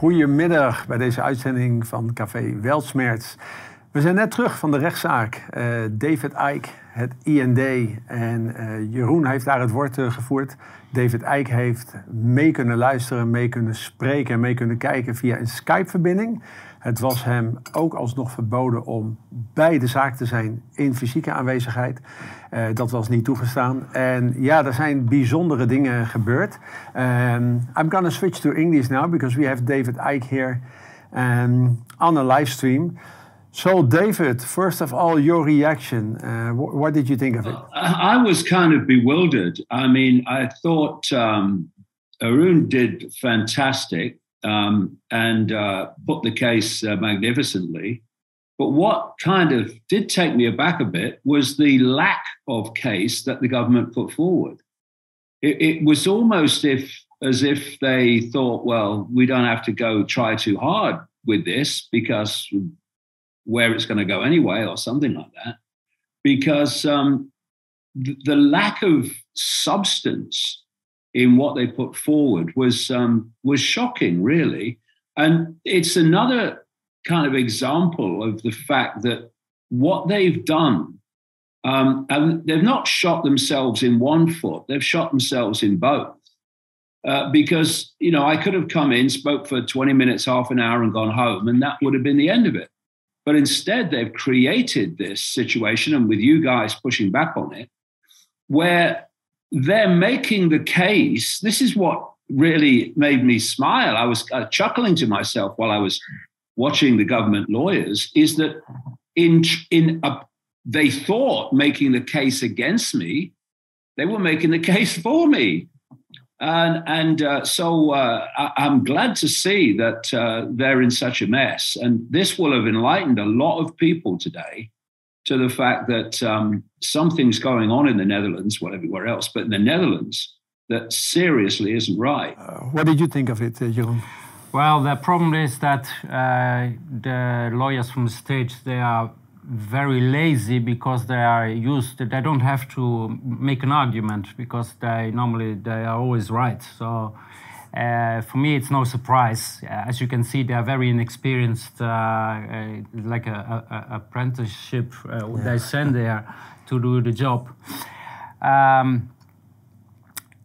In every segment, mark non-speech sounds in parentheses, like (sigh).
Goedemiddag bij deze uitzending van Café Weltsmerts. We zijn net terug van de rechtszaak. Uh, David Icke, het IND en uh, Jeroen heeft daar het woord uh, gevoerd. David Icke heeft mee kunnen luisteren, mee kunnen spreken en mee kunnen kijken via een Skype-verbinding. Het was hem ook alsnog verboden om bij de zaak te zijn in fysieke aanwezigheid. Uh, dat was niet toegestaan. En ja, er zijn bijzondere dingen gebeurd. Um, I'm gonna switch to English now because we have David Icke here um, on a live stream. So, David, first of all, your reaction. Uh, wh what did you think of it? I was kind of bewildered. I mean, I thought um, Arun did fantastic um, and uh, put the case uh, magnificently. But what kind of did take me aback a bit was the lack of case that the government put forward. It, it was almost if as if they thought, well, we don't have to go try too hard with this because where it's going to go anyway, or something like that. Because um, the, the lack of substance in what they put forward was um, was shocking, really. And it's another kind of example of the fact that what they've done, um, and they've not shot themselves in one foot; they've shot themselves in both. Uh, because you know, I could have come in, spoke for twenty minutes, half an hour, and gone home, and that would have been the end of it. But instead, they've created this situation, and with you guys pushing back on it, where they're making the case. This is what really made me smile. I was uh, chuckling to myself while I was watching the government lawyers. Is that in in a, they thought making the case against me, they were making the (laughs) case for me. And, and uh, so uh, I, am glad to see that uh, they're in such a mess. And this will have enlightened a lot of people today to the fact that um, something's going on in the Netherlands, well, everywhere else, but in the Netherlands, that seriously isn't right. Uh, what did you think of it, uh, Jeroen? Well, the problem is that uh, the lawyers from the state they are very lazy because they are used. To, they don't have to make an argument because they normally they are always right. So uh, for me, it's no surprise. Uh, as you can see, they are very inexperienced, uh, uh like a, a, a apprenticeship uh, yeah. they send there (laughs) to do the job. Um,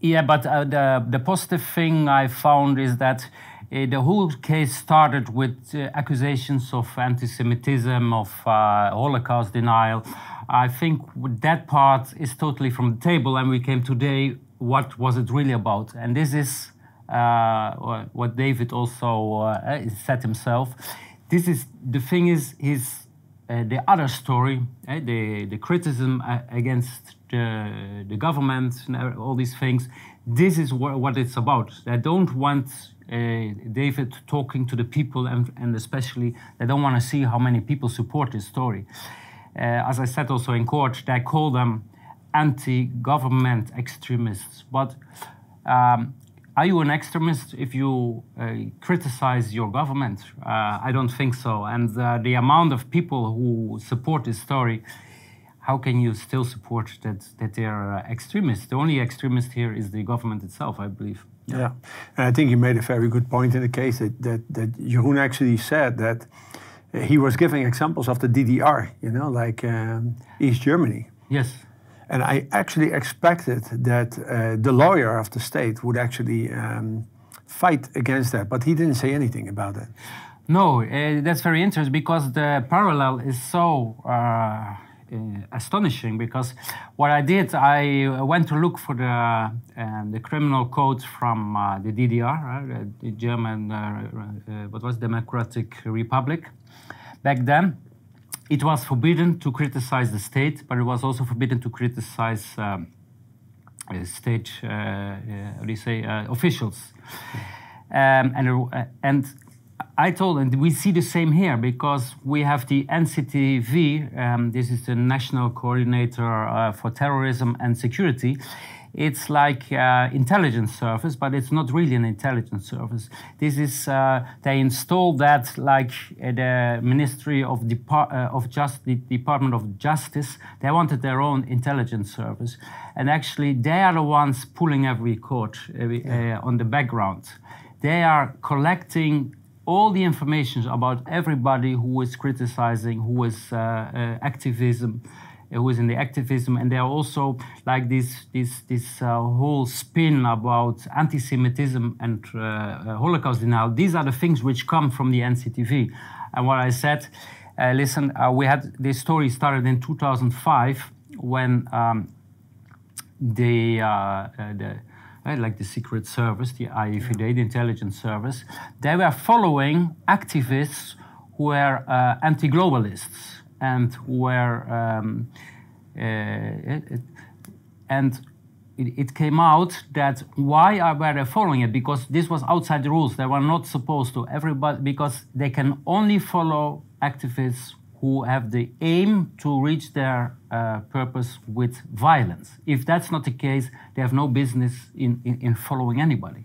yeah, but uh, the the positive thing I found is that. the whole case started with accusations of anti-Semitism, of Holocaust denial. I think that part is totally from the table, and we came today. What was it really about? And this is uh, what David also uh, eh, said himself. This is the thing is his uh, the other story, uh, the the criticism against the the government and all these things. This is wh what it's about. They don't want uh, David talking to the people, and, and especially they don't want to see how many people support this story. Uh, as I said also in court, they call them anti-government extremists, but. Um, are you an extremist if you uh, criticize your government? Uh, I don't think so. And uh, the amount of people who support this story, how can you still support that, that they're uh, extremists? The only extremist here is the government itself, I believe. Yeah. yeah. And I think you made a very good point in the case that, that, that Jeroen actually said that he was giving examples of the DDR, you know, like um, East Germany. Yes. And I actually expected that uh, the lawyer of the state would actually um, fight against that, but he didn't say anything about it. No, uh, that's very interesting because the parallel is so uh, uh astonishing. Because what I did, I went to look for the uh, the criminal code from uh, the DDR, the German, what was Democratic Republic, back then it was forbidden to criticize the state, but it was also forbidden to criticize um, uh, state, uh, uh, do you say, uh, officials. Um, and, uh, and I told and we see the same here because we have the NCTV, um, this is the National Coordinator uh, for Terrorism and Security, it's like uh, intelligence service, but it's not really an intelligence service. This is uh, they installed that like the Ministry of Depar- uh, of Just the Department of Justice. They wanted their own intelligence service, and actually they are the ones pulling every court uh, uh, on the background. They are collecting all the information about everybody who is criticizing, who is uh, activism, who is in the activism, and there are also like this this this uh, whole spin about anti-Semitism and uh, uh, Holocaust denial. These are the things which come from the NCTV. And what I said, uh, listen, we had this story started in 2005 when um, the the right, like the Secret Service, the AIVD, the intelligence service, they were following activists who were uh, anti-globalists and who were um, uh, it, and it, it, came out that why are were they following it because this was outside the rules they were not supposed to everybody because they can only follow activists who have the aim to reach their uh, purpose with violence. If that's not the case, they have no business in, in, in following anybody.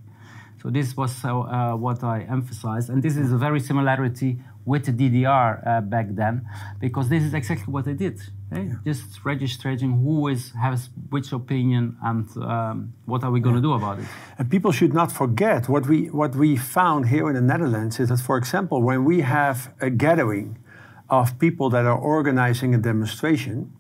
So this was uh, what I emphasized, and this is a very similarity with the DDR uh, back then, because this is exactly what they did. Eh? Yeah. Just registering who is has which opinion and um, what are we going to yeah. do about it. And people should not forget what we what we found here in the Netherlands is that, for example, when we have a gathering of people that are organizing a demonstration.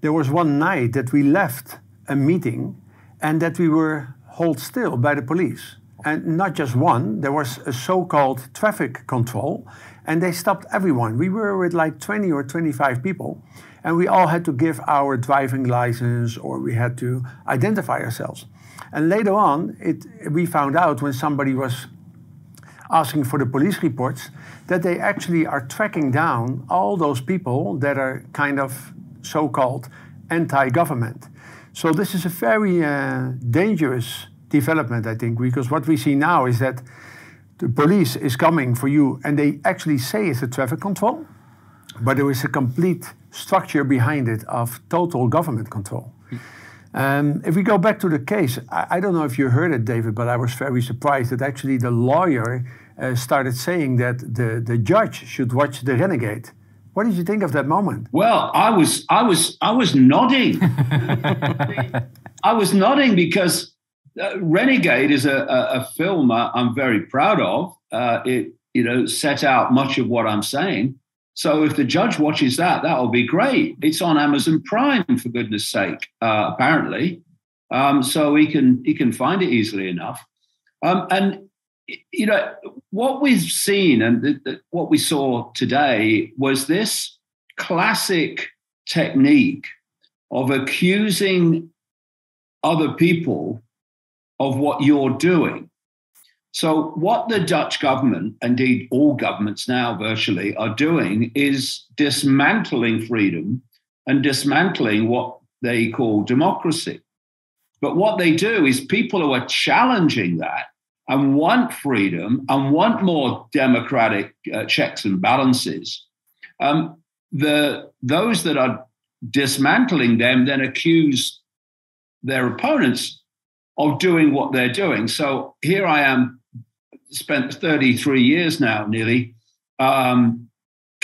There was one night that we left a meeting and that we were held still by the police. And not just one, there was a so called traffic control, and they stopped everyone. We were with like 20 or 25 people, and we all had to give our driving license or we had to identify ourselves. And later on, it, we found out when somebody was asking for the police reports that they actually are tracking down all those people that are kind of so called anti government. So, this is a very uh, dangerous development, I think, because what we see now is that the police is coming for you and they actually say it's a traffic control, but there is a complete structure behind it of total government control. Um, if we go back to the case, I, I, don't know if you heard it, David, but I was very surprised that actually the lawyer uh, started saying that the, the judge should watch the renegade. What did you think of that moment? Well, I was I was I was nodding. (laughs) I was nodding because uh, Renegade is a, a, a film uh, I'm very proud of. Uh, it you know set out much of what I'm saying. So if the judge watches that, that will be great. It's on Amazon Prime for goodness sake, uh, apparently. Um, so he can he can find it easily enough. Um, and you know, what we've seen and the, the, what we saw today was this classic technique of accusing other people of what you're doing. So, what the Dutch government, indeed all governments now virtually, are doing is dismantling freedom and dismantling what they call democracy. But what they do is people who are challenging that and want freedom and want more democratic uh, checks and balances, um, the those that are dismantling them then accuse their opponents of doing what they're doing. So here I am, spent 33 years now, nearly. Um,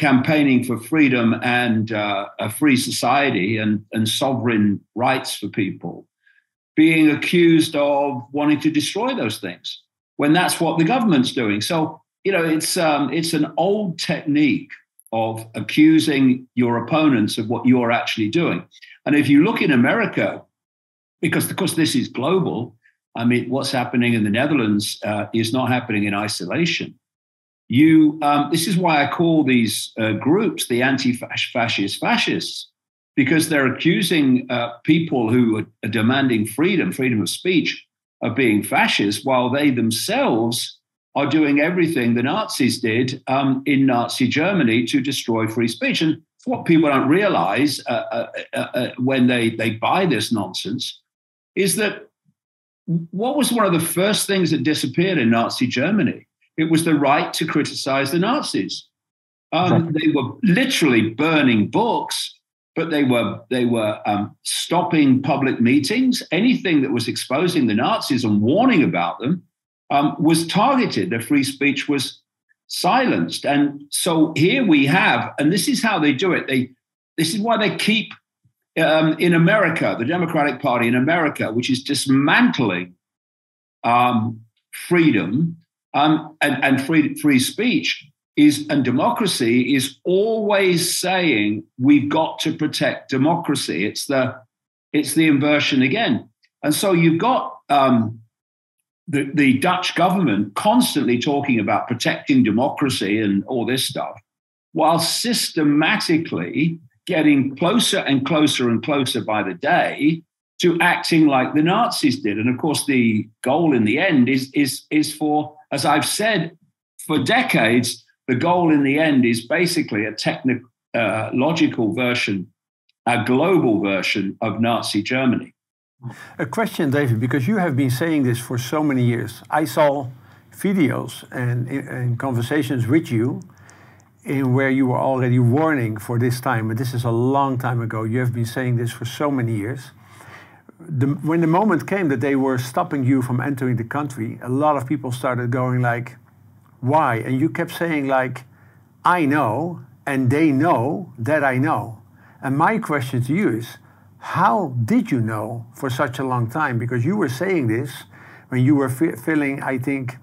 campaigning for freedom and uh, a free society and, and sovereign rights for people, being accused of wanting to destroy those things when that's what the government's doing. So, you know, it's um, it's an old technique of accusing your opponents of what you're actually doing. And if you look in America, because of course this is global, I mean, what's happening in the Netherlands uh, is not happening in isolation. You, um, this is why I call these uh, groups the anti-fascist fascists, because they're accusing uh, people who are, demanding freedom, freedom of speech, of being fascists, while they themselves are doing everything the Nazis did um, in Nazi Germany to destroy free speech. And what people don't realize uh, uh, uh, when they, they buy this nonsense is that what was one of the first things that disappeared in Nazi Germany? It was the right to criticize the Nazis. Um, they were literally burning books but they were they were um, stopping public meetings. Anything that was exposing the Nazis and warning about them um, was targeted. Their free speech was silenced. And so here we have, and this is how they do it. They this is why they keep um, in America the Democratic Party in America, which is dismantling um, freedom Um, and, and free, free speech is and democracy is always saying we've got to protect democracy. It's the it's the inversion again. And so you've got um, the, the Dutch government constantly talking about protecting democracy and all this stuff, while systematically getting closer and closer and closer by the day to acting like the Nazis did. And of course, the goal in the end is, is, is for, as I've said for decades, the goal in the end is basically a technological uh, version, a global version of Nazi Germany. A question, David, because you have been saying this for so many years. I saw videos and, and conversations with you in where you were already warning for this time, but this is a long time ago. You have been saying this for so many years. The, when the moment came that they were stopping you from entering the country, a lot of people started going like, "Why?" And you kept saying like, "I know," and they know that I know. And my question to you is, how did you know for such a long time? Because you were saying this when you were filling, I think,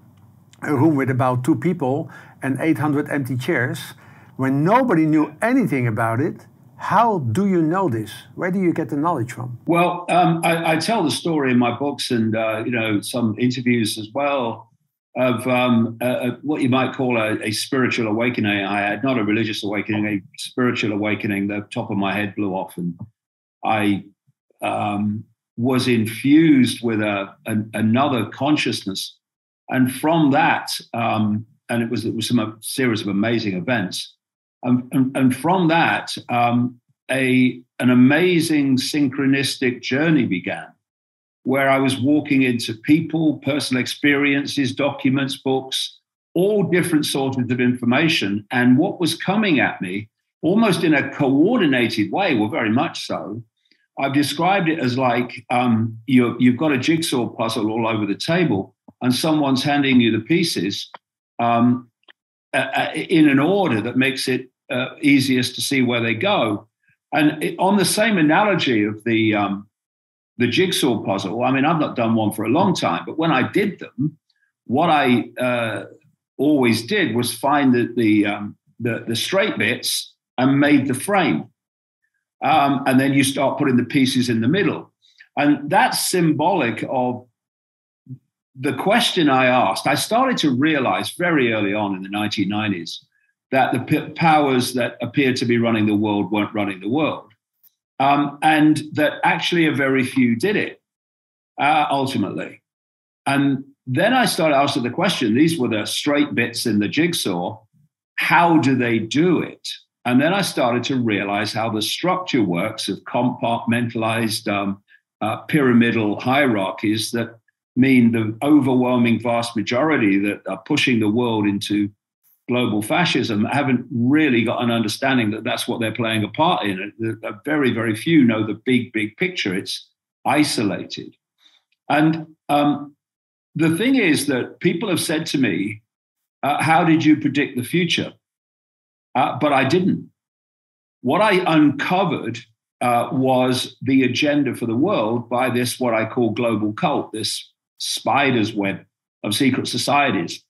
a room with about two people and 800 empty chairs, when nobody knew anything about it. How do you know this? Where do you get the knowledge from? Well, um, I, I, tell the story in my books and uh, you know some interviews as well of um, what you might call a, a, spiritual awakening. I had not a religious awakening, a spiritual awakening. The top of my head blew off, and I um, was infused with a, a, another consciousness, and from that, um, and it was it was a series of amazing events, and, and, and from that, um, a an amazing synchronistic journey began, where I was walking into people, personal experiences, documents, books, all different sources of information, and what was coming at me almost in a coordinated way, well, very much so, I've described it as like um, you have got a jigsaw puzzle all over the table, and someone's handing you the pieces um, in an order that makes it uh, easiest to see where they go. And on the same analogy of the um, the jigsaw puzzle, I mean, I've not done one for a long time, but when I did them, what I uh, always did was find the the, um, the the straight bits and made the frame. Um, and then you start putting the pieces in the middle. And that's symbolic of the question I asked. I started to realize very early on in the 1990s that the p- powers that appeared to be running the world weren't running the world. Um, and that actually a very few did it uh, ultimately. And then I started asking the question these were the straight bits in the jigsaw. How do they do it? And then I started to realize how the structure works of compartmentalized um, uh, pyramidal hierarchies that mean the overwhelming vast majority that are pushing the world into global fascism haven't really got an understanding that that's what they're playing a part in. Very, very few know the big, big picture. It's isolated. And um, the thing is that people have said to me, uh, How did you predict the future? uh, but I didn't. What I uncovered uh, was the agenda for the world by this, what I call global cult, this spider's web of secret societies,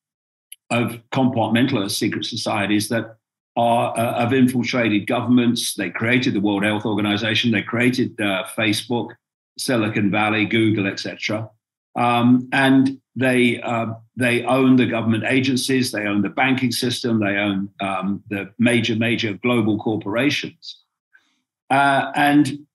of compartmentalist secret societies that are uh, have infiltrated governments. They created the World Health Organization. They created uh, Facebook, Silicon Valley, Google, etc. Um, and they uh, they own the government agencies, they own the banking system, they own um, the major major global corporations, uh, and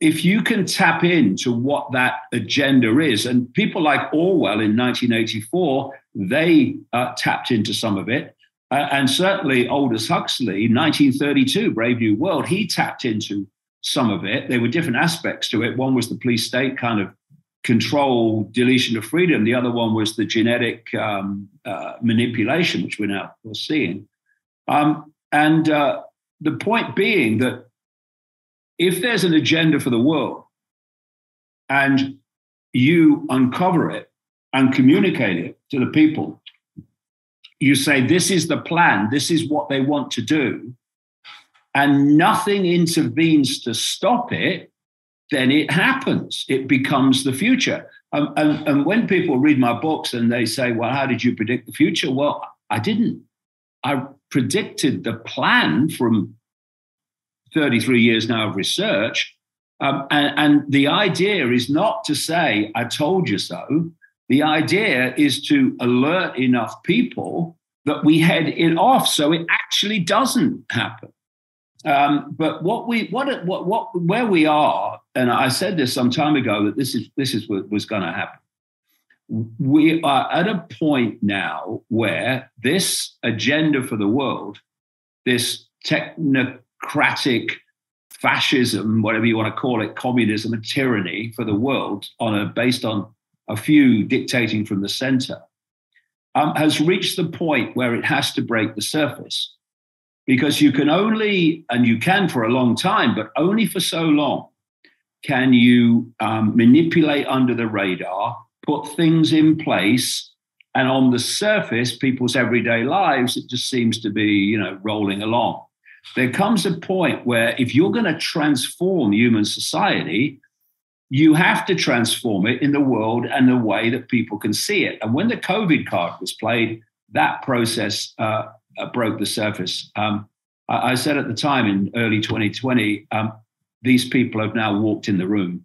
if you can tap into what that agenda is, and people like Orwell in 1984, they uh, tapped into some of it. Uh, and certainly Aldous Huxley, 1932, Brave New World, he tapped into some of it. There were different aspects to it. One was the police state kind of control deletion of freedom. The other one was the genetic um, uh, manipulation, which we're now seeing. Um, and uh, the point being that if there's an agenda for the world and you uncover it and communicate it to the people, you say, This is the plan, this is what they want to do, and nothing intervenes to stop it then it happens. It becomes the future. And, and when people read my books and they say, well, how did you predict the future? Well, I didn't. I predicted the plan from 33 years now of research. Um, and, and the idea is not to say, I told you so. The idea is to alert enough people that we head it off so it actually doesn't happen. Um, but what we what what what where we are, and I said this some time ago that this is this is what was going to happen. We are at a point now where this agenda for the world, this technocratic fascism, whatever you want to call it, communism and tyranny for the world, on a based on a few dictating from the center, um, has reached the point where it has to break the surface because you can only, and you can for a long time, but only for so long, can you um, manipulate under the radar, put things in place, and on the surface, people's everyday lives, it just seems to be, you know, rolling along. There comes a point where if you're going to transform human society, you have to transform it in the world and the way that people can see it. And when the COVID card was played, that process uh, uh, broke the surface. Um, I, I, said at the time in early 2020, um, these people have now walked in the room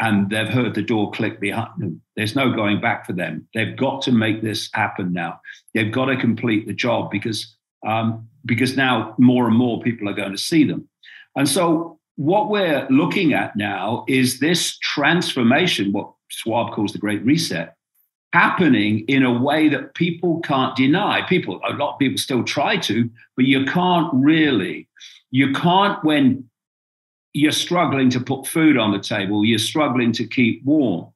and they've heard the door click behind them. There's no going back for them. They've got to make this happen now. They've got to complete the job because um, because now more and more people are going to see them. And so what we're looking at now is this transformation, what Schwab calls the Great Reset, happening in a way that people can't deny. People, a lot of people still try to, but you can't really. You can't when you're struggling to put food on the table, you're struggling to keep warm.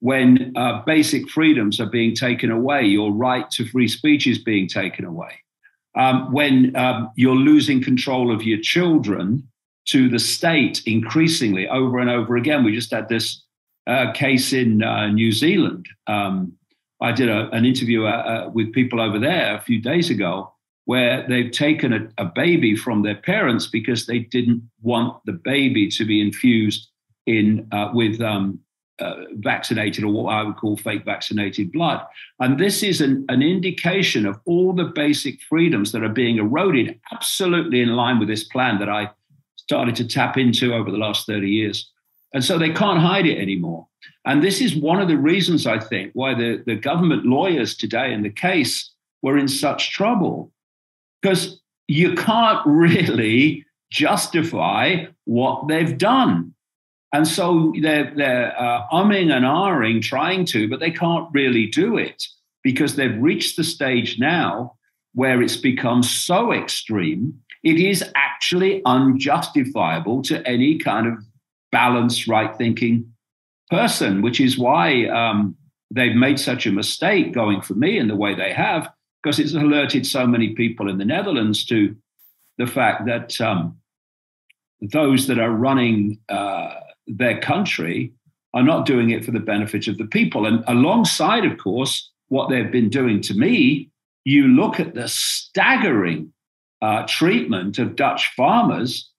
When uh, basic freedoms are being taken away, your right to free speech is being taken away. Um, when um, you're losing control of your children to the state increasingly over and over again. We just had this uh, case in uh, New Zealand um, I did a, an interview uh, uh, with people over there a few days ago where they've taken a, a, baby from their parents because they didn't want the baby to be infused in uh, with um, uh, vaccinated or what I would call fake vaccinated blood. And this is an, an indication of all the basic freedoms that are being eroded, absolutely in line with this plan that I started to tap into over the last 30 years. And so they can't hide it anymore. And this is one of the reasons, I think, why the, the government lawyers today in the case were in such trouble. Because you can't (laughs) really justify what they've done. And so they're, they're uh, umming and ahhing, trying to, but they can't really do it because they've reached the stage now where it's become so extreme, it is actually unjustifiable to any kind of balanced, right thinking person, which is why um, they've made such a mistake going for me in the way they have, because it's alerted so many people in the Netherlands to the fact that um, those that are running uh, their country are not doing it for the benefit of the people. And alongside, of course, what they've been doing to me, you look at the staggering uh, treatment of Dutch farmers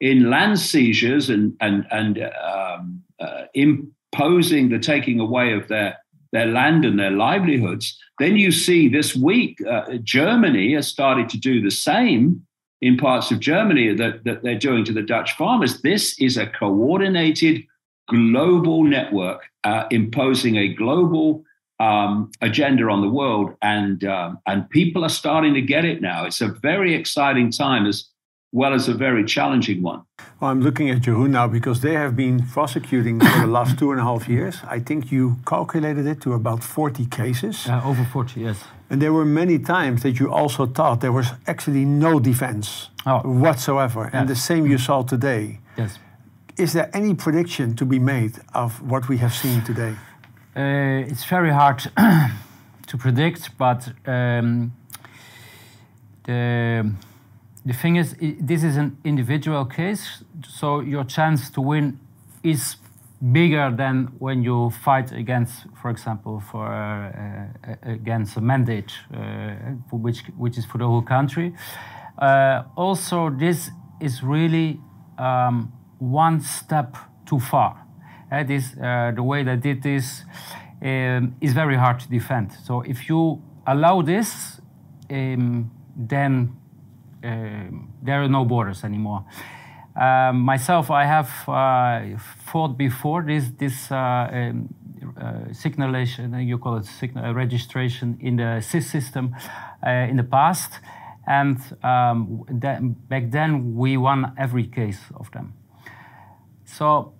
in land seizures and and and um, uh, imposing the taking away of their their land and their livelihoods. Then you see this week uh, Germany has started to do the same in parts of Germany that, that they're doing to the Dutch farmers. This is a coordinated global network uh, imposing a global um, agenda on the world, and um, and people are starting to get it now. It's a very exciting time as well as a very challenging one. Well, I'm looking at Jeroen now because they have been prosecuting for the last two and a half years. I think you calculated it to about 40 cases. Uh, over 40, yes. And there were many times that you also thought there was actually no defense oh. whatsoever. Yes. And the same you saw today. Yes. Is there any prediction to be made of what we have seen today? Uh, it's very hard (clears throat) to predict, but um, the the thing is, this is an individual case, so your chance to win is bigger than when you fight against, for example, for uh, uh against a mandate, uh, which which is for the whole country. Uh, also, this is really um, one step too far, uh, this, uh, the way they did this um, is very hard to defend. So if you allow this, um, then there are no borders anymore. Um, myself, I have uh, fought before this this uh, um, uh, signalation, you call it signal, registration in the SIS system in the past, and um, back then we won every case of them. So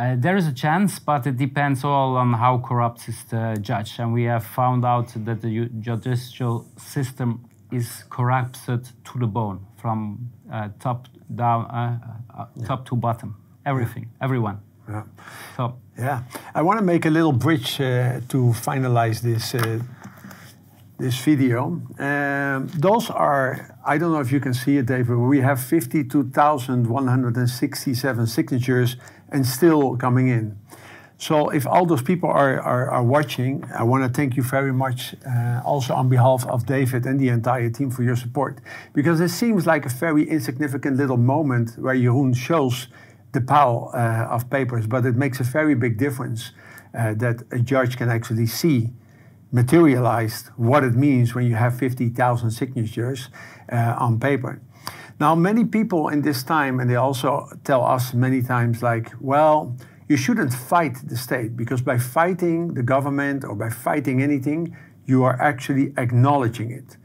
uh, there is a chance, but it depends all on how corrupt is the judge. And we have found out that the judicial system is corrupted to the bone, from uh, top down, uh, uh top to bottom, everything, everyone. Yeah. So yeah, I want to make a little bridge uh, to finalize this uh, this video. Um, those are, I don't know if you can see it, David, we have 52,167 signatures and still coming in. So if all those people are, are, are watching, I want to thank you very much uh, also on behalf of David and the entire team for your support. Because it seems like a very insignificant little moment where Jeroen shows the pile uh, of papers, but it makes a very big difference uh, that a judge can actually see materialized what it means when you have 50,000 signatures uh, on paper. Now, many people in this time, and they also tell us many times, like, well, you shouldn't fight the state because by fighting the government or by fighting anything, you are actually acknowledging it.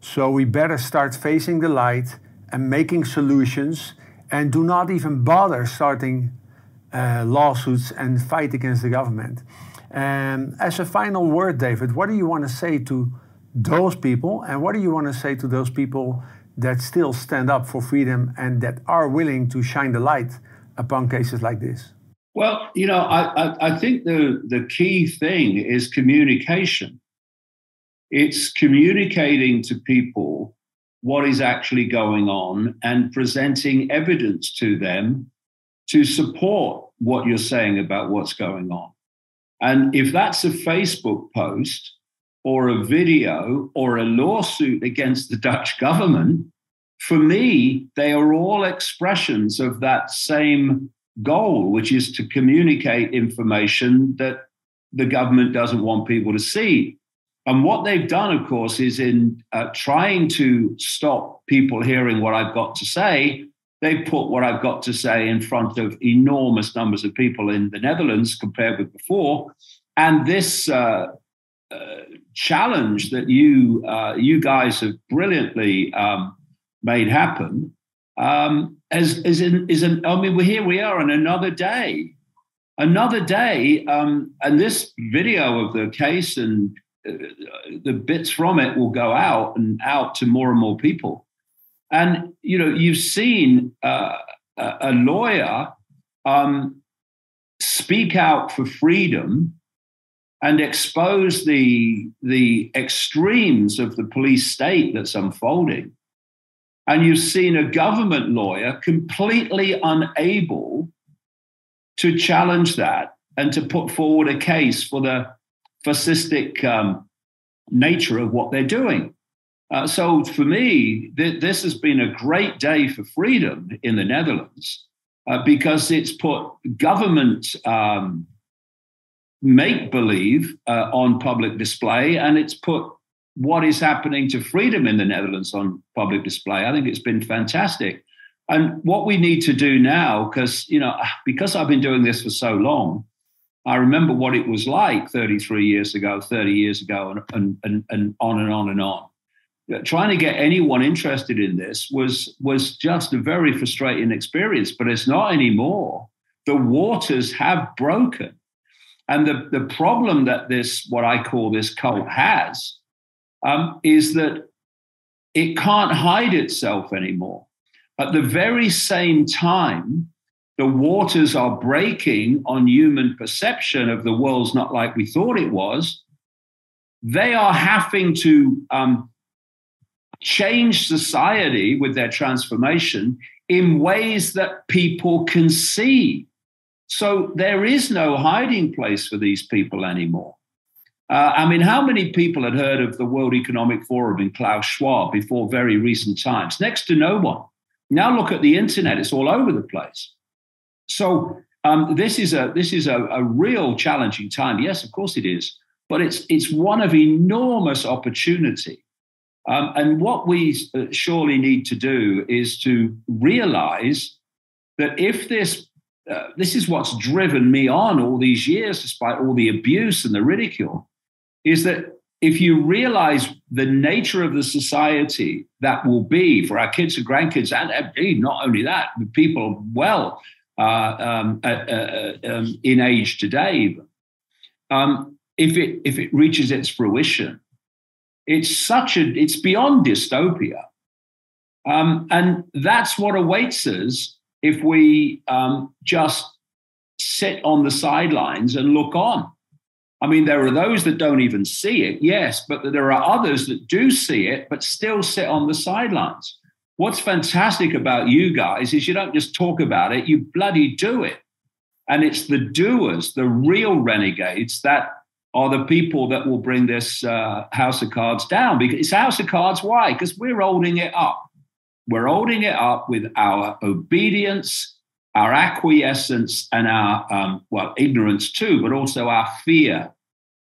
So we better start facing the light and making solutions and do not even bother starting uh, lawsuits and fight against the government. And as a final word, David, what do you want to say to those people? And what do you want to say to those people that still stand up for freedom and that are willing to shine the light upon cases like this? Well, you know, I, I, I think the, the key thing is communication. It's communicating to people what is actually going on and presenting evidence to them to support what you're saying about what's going on. And if that's a Facebook post or a video or a lawsuit against the Dutch government, for me, they are all expressions of that same goal, which is to communicate information that the government doesn't want people to see. And what they've done, of course, is in uh, trying to stop people hearing what I've got to say, they've put what I've got to say in front of enormous numbers of people in the Netherlands compared with before. And this uh, uh, challenge that you uh, you guys have brilliantly um, made happen um, is is, in, is an, I mean, we're here we are on another day, another day, um, and this video of the case and uh, the bits from it will go out and out to more and more people. And you know, you've seen uh, a lawyer um, speak out for freedom and expose the the extremes of the police state that's unfolding. And you've seen a government lawyer completely unable to challenge that and to put forward a case for the fascistic um, nature of what they're doing. Uh, so for me, th- this has been a great day for freedom in the Netherlands uh, because it's put government um, make believe uh, on public display and it's put what is happening to freedom in the Netherlands on public display. I think it's been fantastic. And what we need to do now, because you know, because I've been doing this for so long, I remember what it was like 33 years ago, 30 years ago, and, and, and, on and on and on trying to get anyone interested in this was was just a very frustrating experience but it's not anymore the waters have broken and the, the problem that this what i call this cult has um, is that it can't hide itself anymore at the very same time the waters are breaking on human perception of the world's not like we thought it was they are having to um, change society with their transformation in ways that people can see. So there is no hiding place for these people anymore. Uh, I mean, how many people had heard of the World Economic Forum in Klaus Schwab before very recent times? Next to no one. Now look at the internet, it's all over the place. So Um, this is a this is a, a real challenging time. Yes, of course it is, but it's it's one of enormous opportunity. Um, and what we uh, surely need to do is to realize that if this uh, this is what's driven me on all these years, despite all the abuse and the ridicule, is that if you realize the nature of the society that will be for our kids and grandkids, and not only that, the people well uh, um, uh, uh, um, in age today, um, if it if it reaches its fruition, it's such a it's beyond dystopia, um, and that's what awaits us if we um, just sit on the sidelines and look on. I mean, there are those that don't even see it, yes, but there are others that do see it, but still sit on the sidelines. What's fantastic about you guys is you don't just talk about it, you bloody do it. And it's the doers, the real renegades, that are the people that will bring this uh, house of cards down. Because it's house of cards. Why? Because we're holding it up. We're holding it up with our obedience, our acquiescence, and our, um, well, ignorance too, but also our fear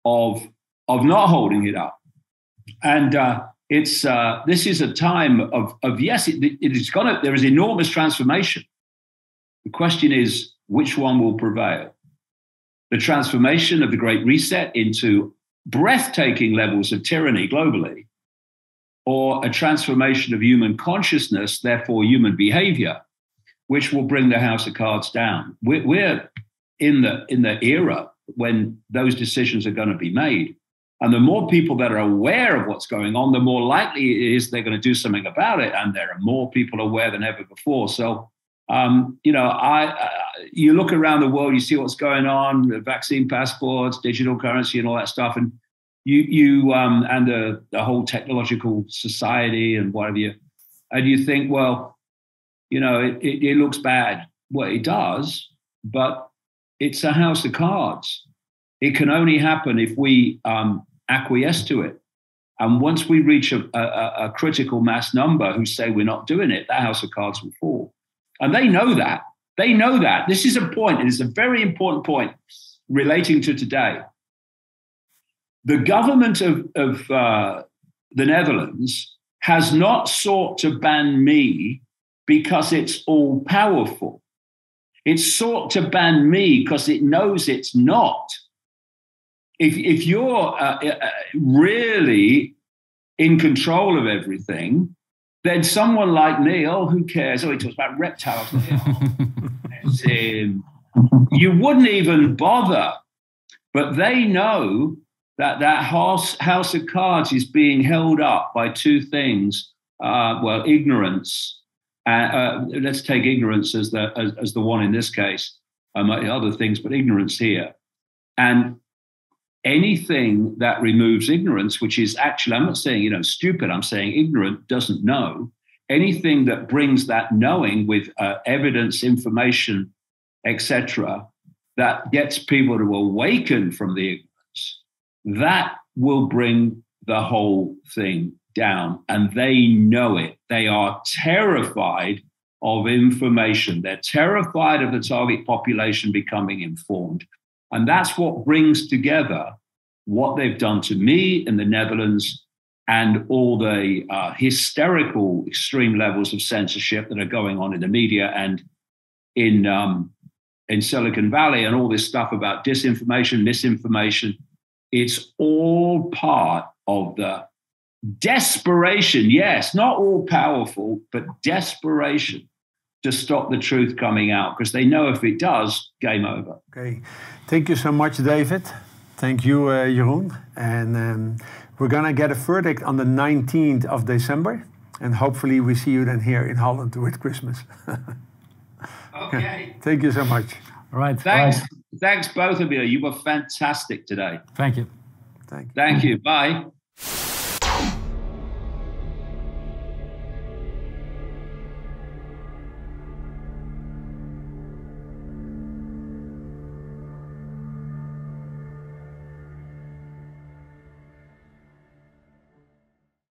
of, of not holding it up. And uh, it's, uh, this is a time of, of yes, it, it is gonna, there is enormous transformation. The question is, which one will prevail? The transformation of the Great Reset into breathtaking levels of tyranny globally, or a transformation of human consciousness, therefore human behavior, which will bring the house of cards down. We're, we're in the in the era when those decisions are going to be made. And the more people that are aware of what's going on, the more likely it is they're going to do something about it. And there are more people aware than ever before. So, um, you know, I, you look around the world, you see what's going on, vaccine passports, digital currency, and all that stuff, and you you um, and the, the whole technological society and whatever you, and you think, well, you know, it, it, it looks bad. Well, it does, but it's a house of cards. It can only happen if we um, acquiesce to it. And once we reach a, a, a, critical mass number who say we're not doing it, that house of cards will fall. And they know that. They know that. This is a point, and it's a very important point relating to today. The government of, of uh, the Netherlands has not sought to ban me because it's all powerful. It's sought to ban me because it knows it's not. If, if you're uh, uh, really in control of everything, then someone like me, oh, who cares? Oh, he talks about reptiles. (laughs) um, you wouldn't even bother. But they know that that house, house of cards is being held up by two things. Uh, well, ignorance uh, uh, let's take ignorance as the as, as, the one in this case. Um, other things, but ignorance here, and anything that removes ignorance, which is actually I'm not saying you know stupid. I'm saying ignorant doesn't know. Anything that brings that knowing with uh, evidence, information, etc., that gets people to awaken from the ignorance, that will bring the whole thing down and they know it. They are terrified of information. They're terrified of the target population becoming informed. And that's what brings together what they've done to me in the Netherlands and all the uh, hysterical extreme levels of censorship that are going on in the media and in um, in Silicon Valley and all this stuff about disinformation, misinformation. It's all part of the desperation, yes, not all powerful, but desperation to stop the truth coming out because they know if it does, game over. Okay. Thank you so much, David. Thank you, uh, Jeroen. And um, we're going to get a verdict on the 19th of December. And hopefully, we see you then here in Holland with Christmas. (laughs) okay. (laughs) Thank you so much. All right. Thanks. Thanks, both of you. You were fantastic today. Thank you. Thank you. Thank you. Bye.